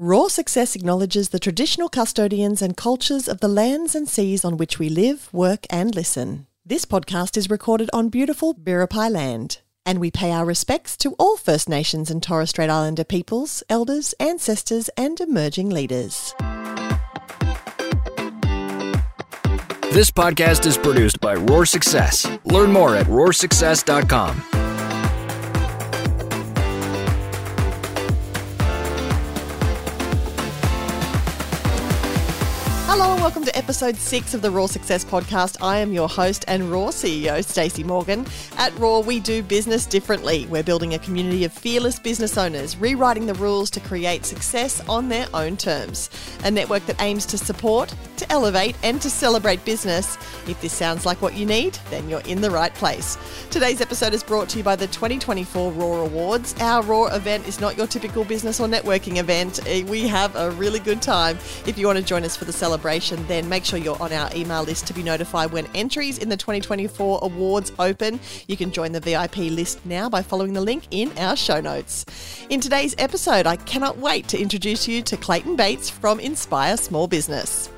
Roar Success acknowledges the traditional custodians and cultures of the lands and seas on which we live, work, and listen. This podcast is recorded on beautiful Biripi land, and we pay our respects to all First Nations and Torres Strait Islander peoples, elders, ancestors, and emerging leaders. This podcast is produced by Roar Success. Learn more at roarsuccess.com. welcome to episode six of the Roar Success Podcast. I am your host and Roar CEO, Stacey Morgan. At Roar, we do business differently. We're building a community of fearless business owners, rewriting the rules to create success on their own terms. A network that aims to support, to elevate, and to celebrate business. If this sounds like what you need, then you're in the right place. Today's episode is brought to you by the 2024 Roar Awards. Our Roar event is not your typical business or networking event. Eh, We have a really good time. If you want to join us for the celebration, then make sure you're on our email list to be notified when entries in the 2024 awards open. You can join the VIP list now by following the link in our show notes. In today's episode, I cannot wait to introduce you to Clayton Bates from Inspire Small Business.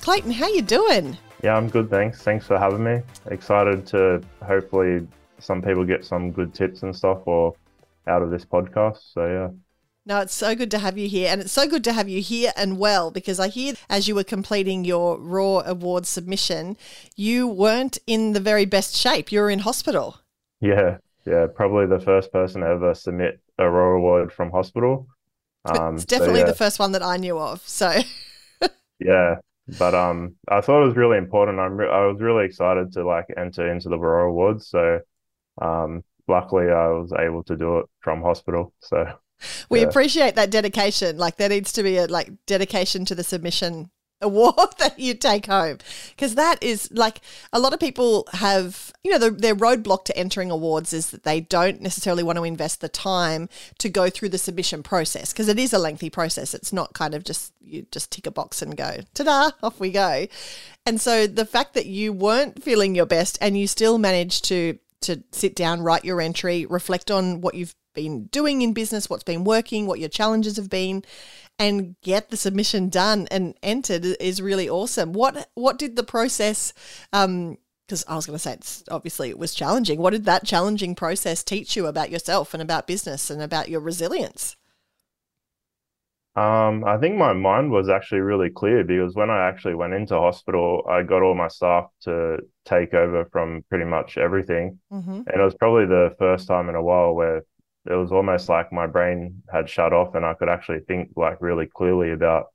Clayton, how you doing? Yeah, I'm good, thanks. Thanks for having me. Excited to hopefully some people get some good tips and stuff or out of this podcast. So yeah. No, it's so good to have you here. And it's so good to have you here and well because I hear as you were completing your Roar Award submission, you weren't in the very best shape. You were in hospital. Yeah, yeah. Probably the first person to ever submit a Roar Award from hospital. Um, it's so, definitely yeah, the first one that I knew of. So, Yeah, but um, I thought it was really important. I'm re- I was really excited to like enter into the Roar Awards. So, um, luckily I was able to do it from hospital. So we Yeah. appreciate that dedication. Like, there needs to be a like dedication to the submission award that you take home because that is like a lot of people have you know the, their roadblock to entering awards is that they don't necessarily want to invest the time to go through the submission process because it is a lengthy process it's not kind of just you just tick a box and go ta-da off we go and so the fact that you weren't feeling your best and you still managed to to sit down write your entry reflect on what you've been doing in business what's been working what your challenges have been and get the submission done and entered is really awesome. What what did the process um because I was going to say it's obviously it was challenging. What did that challenging process teach you about yourself and about business and about your resilience? Um, I think my mind was actually really clear because when I actually went into hospital, I got all my staff to take over from pretty much everything. Mm-hmm. And it was probably the first time in a while where it was almost like my brain had shut off and I could actually think like really clearly about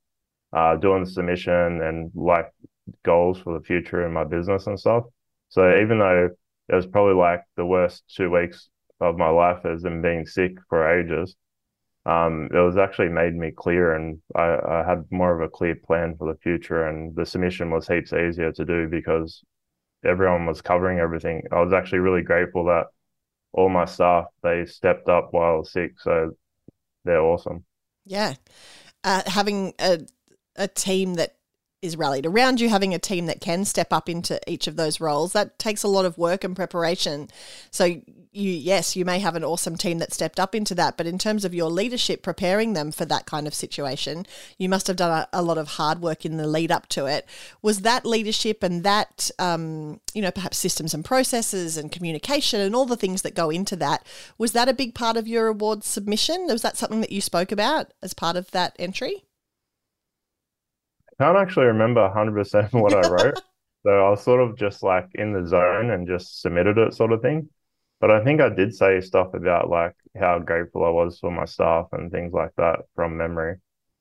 uh, doing the submission and like goals for the future in my business and stuff. So even though it was probably like the worst two weeks of my life as in being sick for ages, um, it was actually made me clear and I, I had more of a clear plan for the future and the submission was heaps easier to do because everyone was covering everything. I was actually really grateful that all my staff they stepped up while I was sick, so they're awesome. Yeah, uh, having a a team that is rallied around you, having a team that can step up into each of those roles, that takes a lot of work and preparation. So you yes, you may have an awesome team that stepped up into that, but in terms of your leadership preparing them for that kind of situation, you must have done a, a lot of hard work in the lead up to it. Was that leadership and that um, you know, perhaps systems and processes and communication and all the things that go into that, was that a big part of your award submission? Was that something that you spoke about as part of that entry? I can't actually remember 100% what I wrote. So I was sort of just like in the zone and just submitted it sort of thing. But I think I did say stuff about like how grateful I was for my staff and things like that from memory.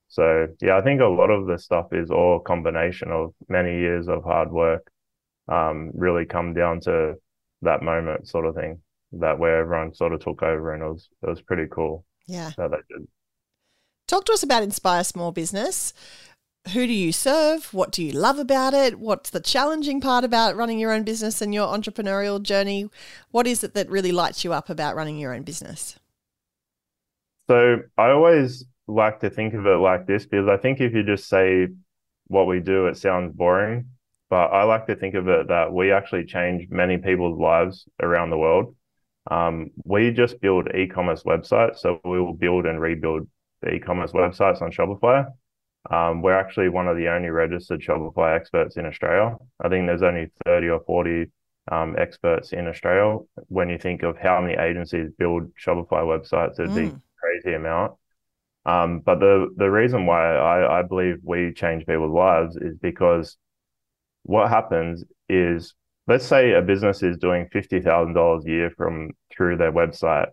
So yeah, I think a lot of the stuff is all a combination of many years of hard work, um, really come down to that moment sort of thing, that where everyone sort of took over and it was it was pretty cool Yeah. that they did. Talk to us about Inspire Small Business. Who do you serve? What do you love about it? What's the challenging part about running your own business and your entrepreneurial journey? What is it that really lights you up about running your own business? So I always like to think of it like this because I think if you just say what we do, it sounds boring. But I like to think of it that we actually change many people's lives around the world. Um, we just build e-commerce websites, so we will build and rebuild the e-commerce websites on Shopify. Um, we're actually one of the only registered Shopify experts in Australia. I think there's only 30 or 40 um, experts in Australia. When you think of how many agencies build Shopify websites, it'd mm. be crazy amount. Um, but the the reason why I, I believe we change people's lives is because what happens is let's say a business is doing fifty thousand dollars a year from through their website,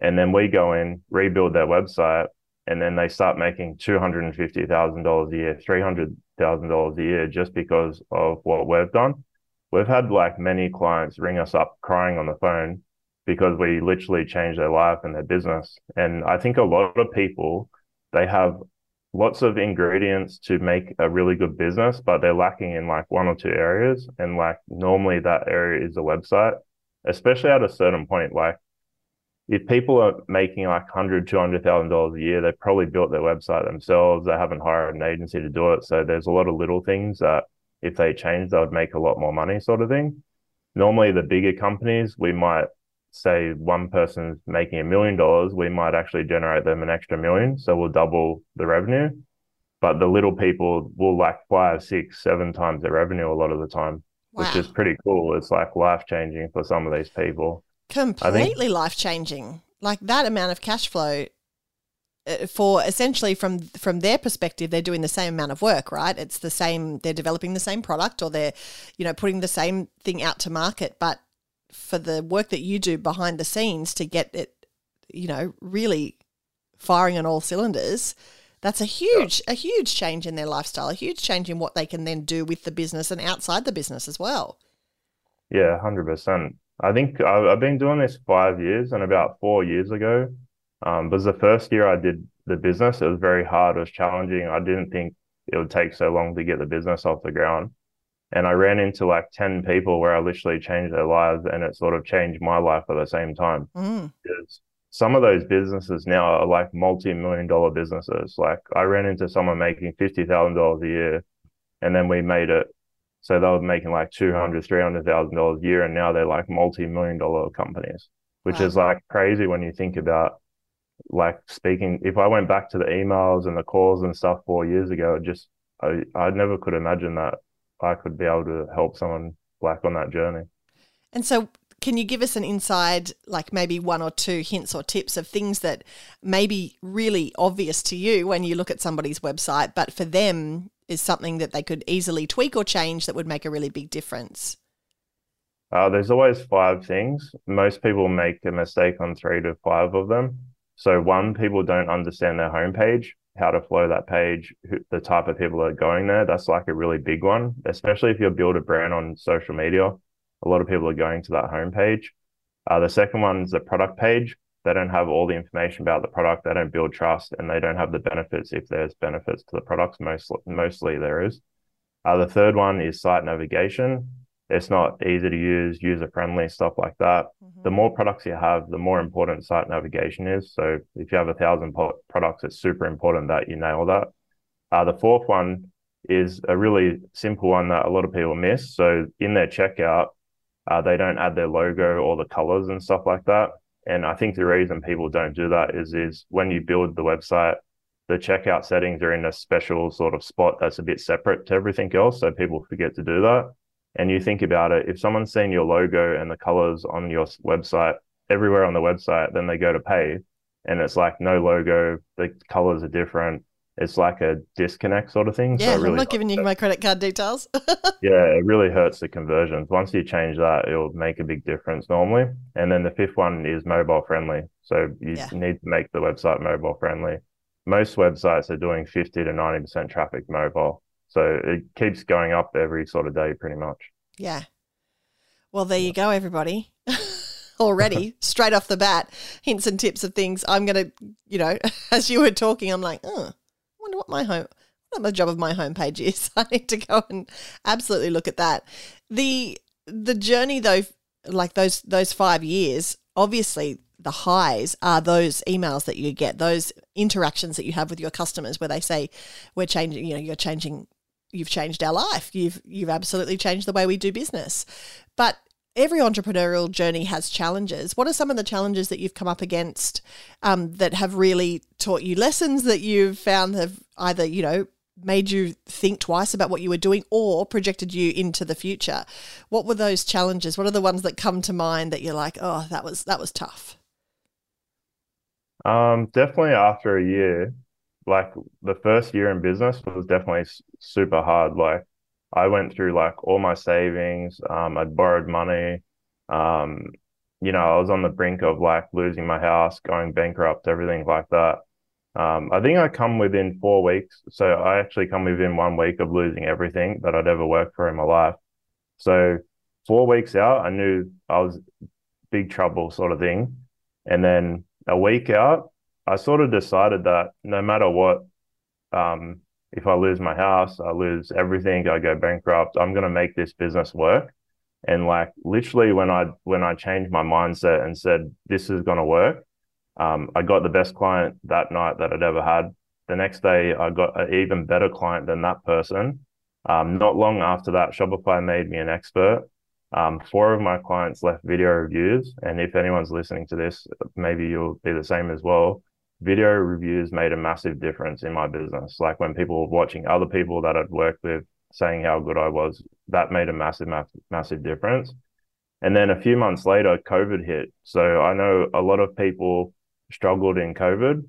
and then we go in rebuild their website, and then they start making two hundred and fifty thousand dollars a year, three hundred thousand dollars a year just because of what we've done. We've had like many clients ring us up crying on the phone because we literally changed their life and their business. And I think a lot of people they have lots of ingredients to make a really good business, but they're lacking in like one or two areas. And like normally that area is the website, especially at a certain point. Like if people are making like hundred, two hundred thousand dollars a year, they've probably built their website themselves. They haven't hired an agency to do it. So there's a lot of little things that if they change, they would make a lot more money, sort of thing. Normally, the bigger companies, we might say one person's making a million dollars, we might actually generate them an extra million. So we'll double the revenue. But the little people will like five, six, seven times their revenue a lot of the time, wow. which is pretty cool. It's like life changing for some of these people. Completely life changing. Like that amount of cash flow uh, for essentially from from their perspective they're doing the same amount of work right it's the same they're developing the same product or they're you know putting the same thing out to market but for the work that you do behind the scenes to get it, you know, really firing on all cylinders, that's a huge, a huge change in their lifestyle, a huge change in what they can then do with the business and outside the business as well. Yeah, hundred percent. I think I've been doing this five years, and about four years ago, um, was the first year I did the business. It was very hard. It was challenging. I didn't think it would take so long to get the business off the ground and I ran into like 10 people where I literally changed their lives and it sort of changed my life at the same time. Mm. Because some of those businesses now are like multi-million dollar businesses. Like I ran into someone making $50,000 a year and then we made it. So they were making like 200, $300,000 a year. And now they're like multi-million dollar companies, which wow. is like crazy when you think about like speaking. If I went back to the emails and the calls and stuff four years ago, it just, I, I never could imagine that I could be able to help someone like on that journey. And so, can you give us an inside, like maybe one or two hints or tips of things that may be really obvious to you when you look at somebody's website, but for them is something that they could easily tweak or change that would make a really big difference? Uh, there's always five things. Most people make a mistake on three to five of them. So, one, people don't understand their homepage how to flow that page, who, the type of people that are going there. That's like a really big one, especially if you build a brand on social media. A lot of people are going to that homepage. Uh, the second one is the product page. They don't have all the information about the product. They don't build trust, and they don't have the benefits if there's benefits to the products. Most mostly there is. Uh, the third one is site navigation it's not easy to use, user friendly, stuff like that. Mm-hmm. The more products you have, the more important site navigation is. So if you have a thousand po- products, it's super important that you nail that. Uh, the fourth one is a really simple one that a lot of people miss. So in their checkout, uh, they don't add their logo or the colors and stuff like that. And I think the reason people don't do that is is when you build the website, the checkout settings are in a special sort of spot that's a bit separate to everything else. So people forget to do that and you think about it, if someone's seen your logo and the colors on your website everywhere on the website, then they go to pay and it's like no logo, the colors are different. It's like a disconnect sort of thing. Yeah, so really I'm not giving you my credit card details. yeah, it really hurts the conversions. Once you change that, it'll make a big difference normally. And then the fifth one is mobile friendly. So you yeah. need to make the website mobile friendly. Most websites are doing 50 to 90% traffic mobile. So it keeps going up every sort of day, pretty much. Yeah. Well, there you go, everybody. Already, straight off the bat, hints and tips of things. I'm going to, you know, as you were talking, I'm like, oh, my home, what the job of my homepage is. I need to go and absolutely look at that. The the journey though, like those those five years, obviously the highs are those emails that you get, those interactions that you have with your customers where they say, We're changing, you know, you're changing you've changed our life. You've you've absolutely changed the way we do business. But every entrepreneurial journey has challenges. What are some of the challenges that you've come up against um, that have really taught you lessons that you've found have either, you know, made you think twice about what you were doing or projected you into the future? What were those challenges? What are the ones that come to mind that you're like, oh, that was that was tough? Um, definitely after a year, like the first year in business was definitely super hard. Like I went through like all my savings. Um, I'd borrowed money. Um, you know, I was on the brink of like losing my house, going bankrupt, everything like that. Um, I think I come within four weeks. So I actually come within one week of losing everything that I'd ever worked for in my life. So four weeks out, I knew I was big trouble, sort of thing. And then a week out, I sort of decided that no matter what, um, if I lose my house, I lose everything, I go bankrupt, I'm going to make this business work. And like literally when I when I changed my mindset and said this is going to work, um, I got the best client that night that I'd ever had. The next day, I got an even better client than that person. Um, not long after that, Shopify made me an expert. Um, four of my clients left video reviews, and if anyone's listening to this, maybe you'll be the same as well video reviews made a massive difference in my business. Like when people were watching other people that I'd worked with saying how good I was, that made a massive, massive, massive difference. And then a few months later, COVID hit. So I know a lot of people struggled in COVID,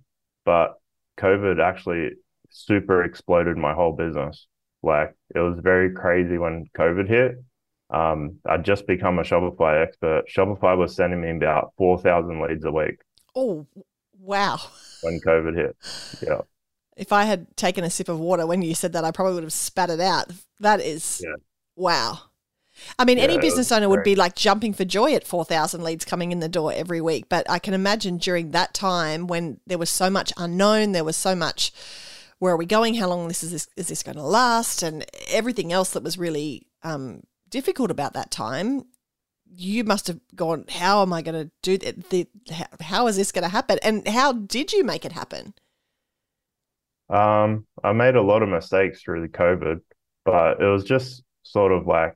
but COVID actually super exploded my whole business. Like it was very crazy when COVID hit. Um, I'd just become a Shopify expert. Shopify was sending me about 4,000 leads a week. Oh, Wow. When COVID hit. Yeah. If I had taken a sip of water when you said that, I probably would have spat it out. That is yeah. wow. I mean, yeah, any business owner would be like jumping for joy at 4,000 leads coming in the door every week. But I can imagine during that time when there was so much unknown, there was so much where are we going? How long this is this is this going to last? And everything else that was really um, difficult about that time you must have gone, how am I going to do that? The, how is this going to happen? And how did you make it happen? Um, I made a lot of mistakes through the COVID, but it was just sort of like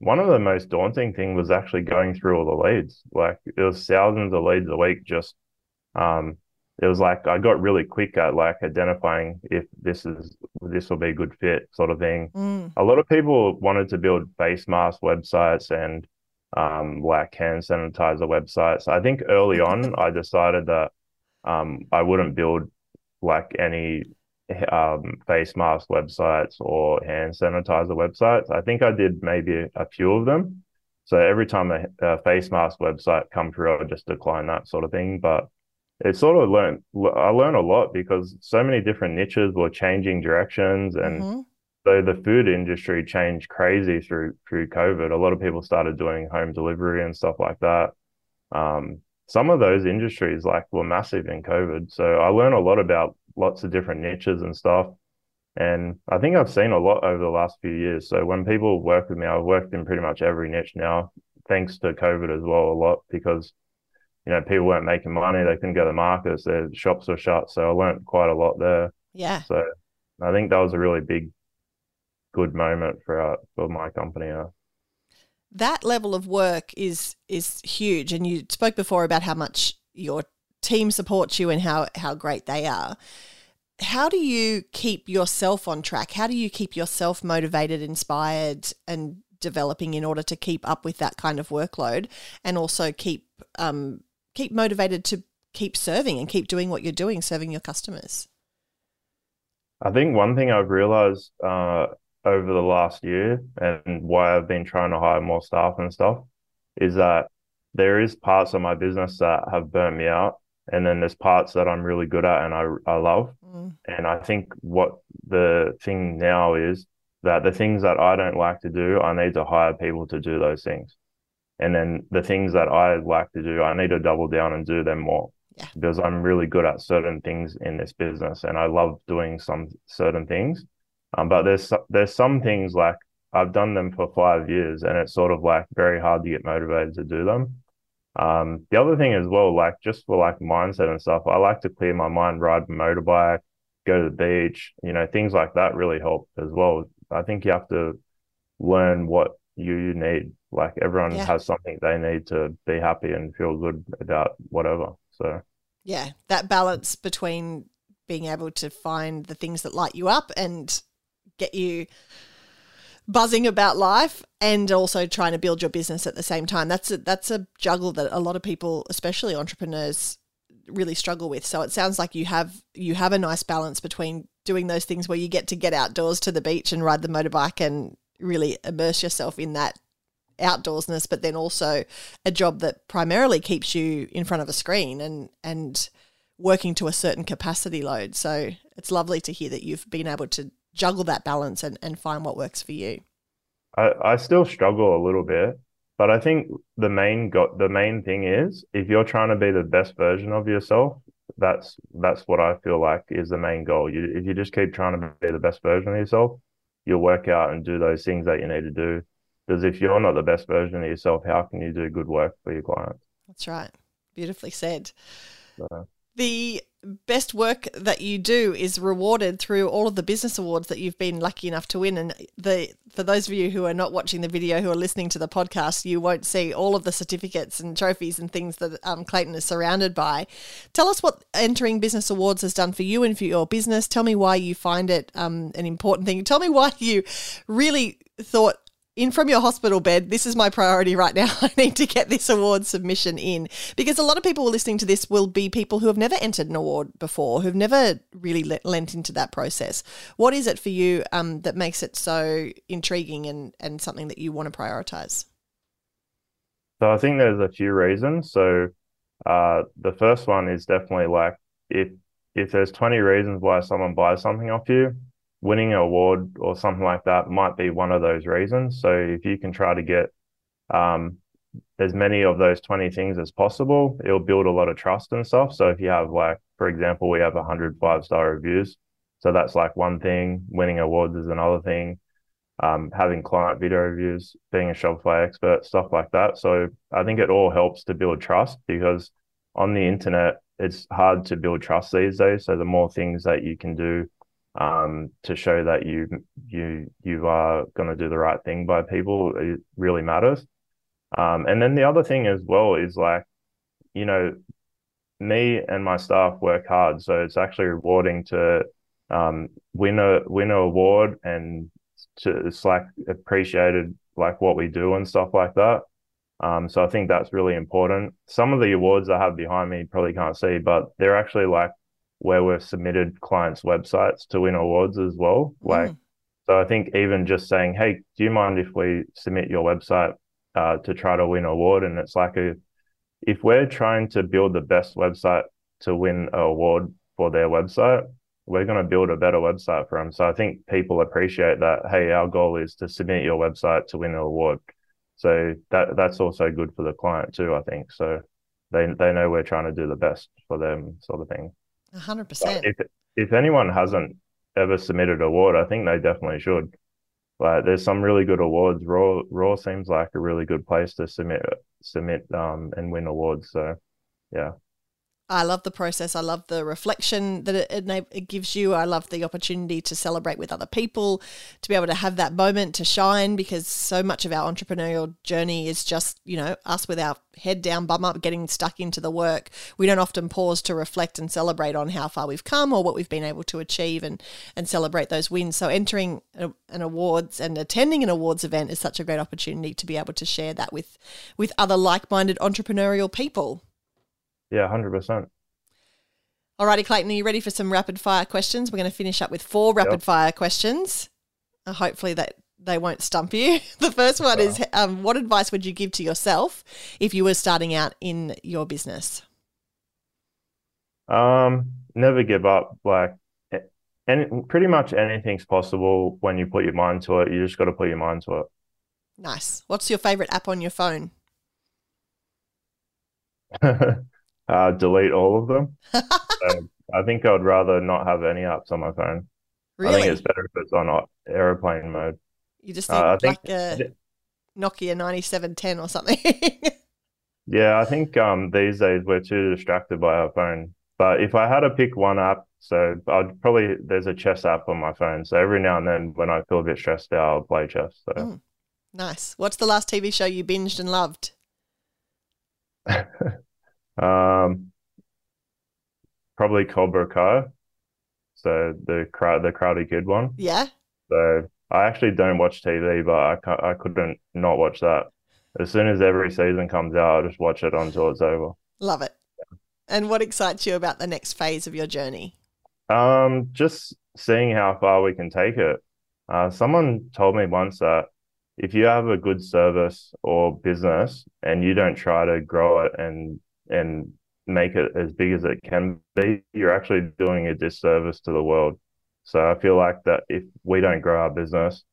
one of the most daunting thing was actually going through all the leads. Like it was thousands of leads a week. Just um, it was like I got really quick at like identifying if this is this will be a good fit, sort of thing. Mm. A lot of people wanted to build face mask websites and um, like hand sanitizer websites. I think early on, I decided that um, I wouldn't build like any um, face mask websites or hand sanitizer websites. I think I did maybe a few of them. So every time a, a face mask website come through, I would just decline that sort of thing. But it sort of learned, I learned a lot because so many different niches were changing directions and mm-hmm. So the food industry changed crazy through through COVID. A lot of people started doing home delivery and stuff like that. Um, some of those industries like were massive in COVID. So I learned a lot about lots of different niches and stuff. And I think I've seen a lot over the last few years. So when people work with me, I've worked in pretty much every niche now, thanks to COVID as well, a lot because you know people weren't making money, they couldn't go to markets, their shops were shut. So I learned quite a lot there. Yeah. So I think that was a really big good moment for our, for my company. Uh. That level of work is is huge, and you spoke before about how much your team supports you and how how great they are. How do you keep yourself on track? How do you keep yourself motivated, inspired, and developing in order to keep up with that kind of workload, and also keep um, keep motivated to keep serving and keep doing what you're doing, serving your customers? I think one thing I've realized uh, over the last year and why I've been trying to hire more staff and stuff is that there is parts of my business that have burnt me out and then there's parts that I'm really good at and I, I love. Mm. And I think what the thing now is that the things that I don't like to do, I need to hire people to do those things. And then the things that I like to do, I need to double down and do them more. Yeah. Because I'm really good at certain things in this business and I love doing some certain things. Um, but there's there's some things like I've done them for five years, and it's sort of like very hard to get motivated to do them. Um, the other thing as well, like just for like mindset and stuff, I like to clear my mind, ride a motorbike, go to the beach, you know, things like that really help as well. I think you have to learn what you need Like everyone Yeah. has something they need to be happy and feel good about whatever. So Yeah, that balance between being able to find the things that light you up and get you buzzing about life and also trying to build your business at the same time. That's a, that's a juggle that a lot of people, especially entrepreneurs, really struggle with. So it sounds like you have you have a nice balance between doing those things where you get to get outdoors to the beach and ride the motorbike and really immerse yourself in that outdoorsness, but then also a job that primarily keeps you in front of a screen and and working to a certain capacity load. So it's lovely to hear that you've been able to juggle that balance and, and find what works for you. I, I still struggle a little bit, but I think the main got the main thing is if you're trying to be the best version of yourself, that's that's what I feel like is the main goal. You if you just keep trying to be the best version of yourself, you'll work out and do those things that you need to do. Because if you're not the best version of yourself, how can you do good work for your clients? That's right. Beautifully said. So, The best work that you do is rewarded through all of the business awards that you've been lucky enough to win. And the for those of you who are not watching the video, who are listening to the podcast, you won't see all of the certificates and trophies and things that um, Clayton is surrounded by. Tell us what entering business awards has done for you and for your business. Tell me why you find it um, an important thing. Tell me why you really thought in from your hospital bed, this is my priority right now. I need to get this award submission in because a lot of people listening to this will be people who have never entered an award before, who've never really le- lent into that process. What is it for you um, that makes it so intriguing and, and something that you want to prioritize? so I think there's a few reasons. So uh, the first one is definitely like if if there's 20 reasons why someone buys something off you, winning an award or something like that might be one of those reasons. So if you can try to get um, as many of those 20 things as possible, it'll build a lot of trust and stuff. So if you have like, for example, we have 100 five-star reviews. So that's like one thing. Winning awards is another thing. Um, having client video reviews, being a Shopify expert, stuff like that. So I think it all helps to build trust because on the internet, it's hard to build trust these days. So the more things that you can do um, to show that you you you are going to do the right thing by people, it really matters. Um, and then the other thing as well is like, you know, me and my staff work hard, so it's actually rewarding to um, win a win a award and to it's like appreciated like what we do and stuff like that. Um, so I think that's really important. Some of the awards I have behind me probably can't see, but they're actually like where we've submitted clients' websites to win awards as well. Like, Mm. so I think even just saying, "Hey, do you mind if we submit your website uh, to try to win an award?" And it's like a, if we're trying to build the best website to win an award for their website, we're going to build a better website for them. So I think people appreciate that. Hey, our goal is to submit your website to win an award. So that that's also good for the client too, I think. So they they know we're trying to do the best for them, sort of thing. Hundred percent. if if anyone hasn't ever submitted an award, I think they definitely should. Like there's some really good awards. Roar Roar seems like a really good place to submit submit um and win awards. So yeah. I love the process. I love the reflection that it, it, gives you. I love the opportunity to celebrate with other people, to be able to have that moment to shine because so much of our entrepreneurial journey is just, you know, us with our head down, bum up, getting stuck into the work. We don't often pause to reflect and celebrate on how far we've come or what we've been able to achieve and, and celebrate those wins. So entering a, an awards and attending an awards event is such a great opportunity to be able to share that with, with other like-minded entrepreneurial people. Yeah, hundred percent. Alrighty, Clayton, are you ready for some rapid fire questions? We're going to finish up with four rapid Yep. fire questions. Uh, hopefully that they won't stump you. The first one is um, what advice would you give to yourself if you were starting out in your business? Um, never give up. Like, and pretty much anything's possible when you put your mind to it. You just got to put your mind to it. Nice. What's your favorite app on your phone? uh, delete all of them. So I think I'd rather not have any apps on my phone. Really? I think it's better if it's on airplane mode. you just uh, need think- like a Nokia 9710 or something. Yeah, I think um these days we're too distracted by our phone. But if I had to pick one app, so I'd probably there's a chess app on my phone. So every now and then when I feel a bit stressed out, I'll play chess. So Mm. Nice. What's the last TV show you binged and loved? um, probably Cobra Kai. So the crowd, the Karate Kid one. Yeah. So I actually don't watch TV, but I can't, I couldn't not watch that. As soon as every season comes out, I just watch it until it's over. Love it. And what excites you about the next phase of your journey? Um, just seeing how far we can take it. Uh, someone told me once that if you have a good service or business and you don't try to grow it and and make it as big as it can be, you're actually doing a disservice to the world. So I feel like that if we don't grow our business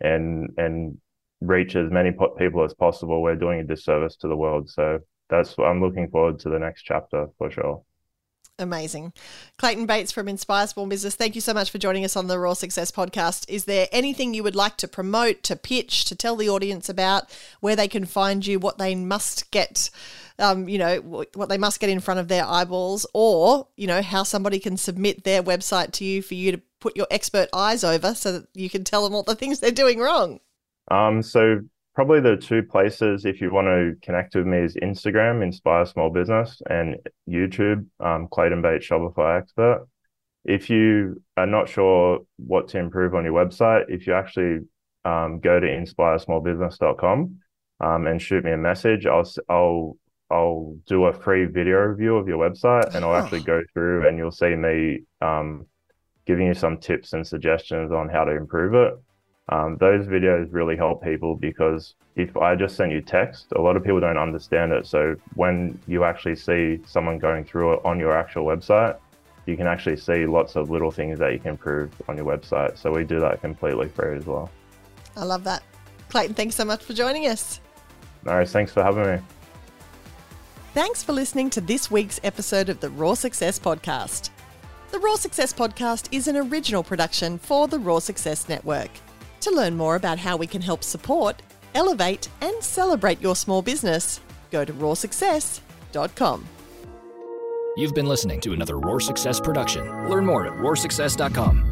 and and reach as many people as possible, we're doing a disservice to the world. So that's I'm looking forward to the next chapter for sure. Amazing. Clayton Bates from Inspire Small Business, thank you so much for joining us on the Roar Success podcast. Is there anything you would like to promote, to pitch, to tell the audience about where they can find you, what they must get, um, you know, what they must get in front of their eyeballs, or, you know, how somebody can submit their website to you for you to put your expert eyes over so that you can tell them all the things they're doing wrong? Um, so probably the two places if you want to connect with me is Instagram, Inspire Small Business, and YouTube, um, Clayton Bates Shopify Expert. If you are not sure what to improve on your website, if you actually um, go to inspiresmallbusiness.com um, and shoot me a message, I'll I'll I'll do a free video review of your website, and I'll actually go through and you'll see me um, giving you some tips and suggestions on how to improve it. Um, those videos really help people because if I just send you text, a lot of people don't understand it. So when you actually see someone going through it on your actual website, you can actually see lots of little things that you can improve on your website. So we do that completely free as well. I love that. Clayton, thanks so much for joining us. No, thanks for having me. Thanks for listening to this week's episode of the Roar Success Podcast. The Roar Success Podcast is an original production for the Roar Success Network. To learn more about how we can help support, elevate, and celebrate your small business, go to roarsuccess.com. You've been listening to another Roar Success production. Learn more at roarsuccess.com.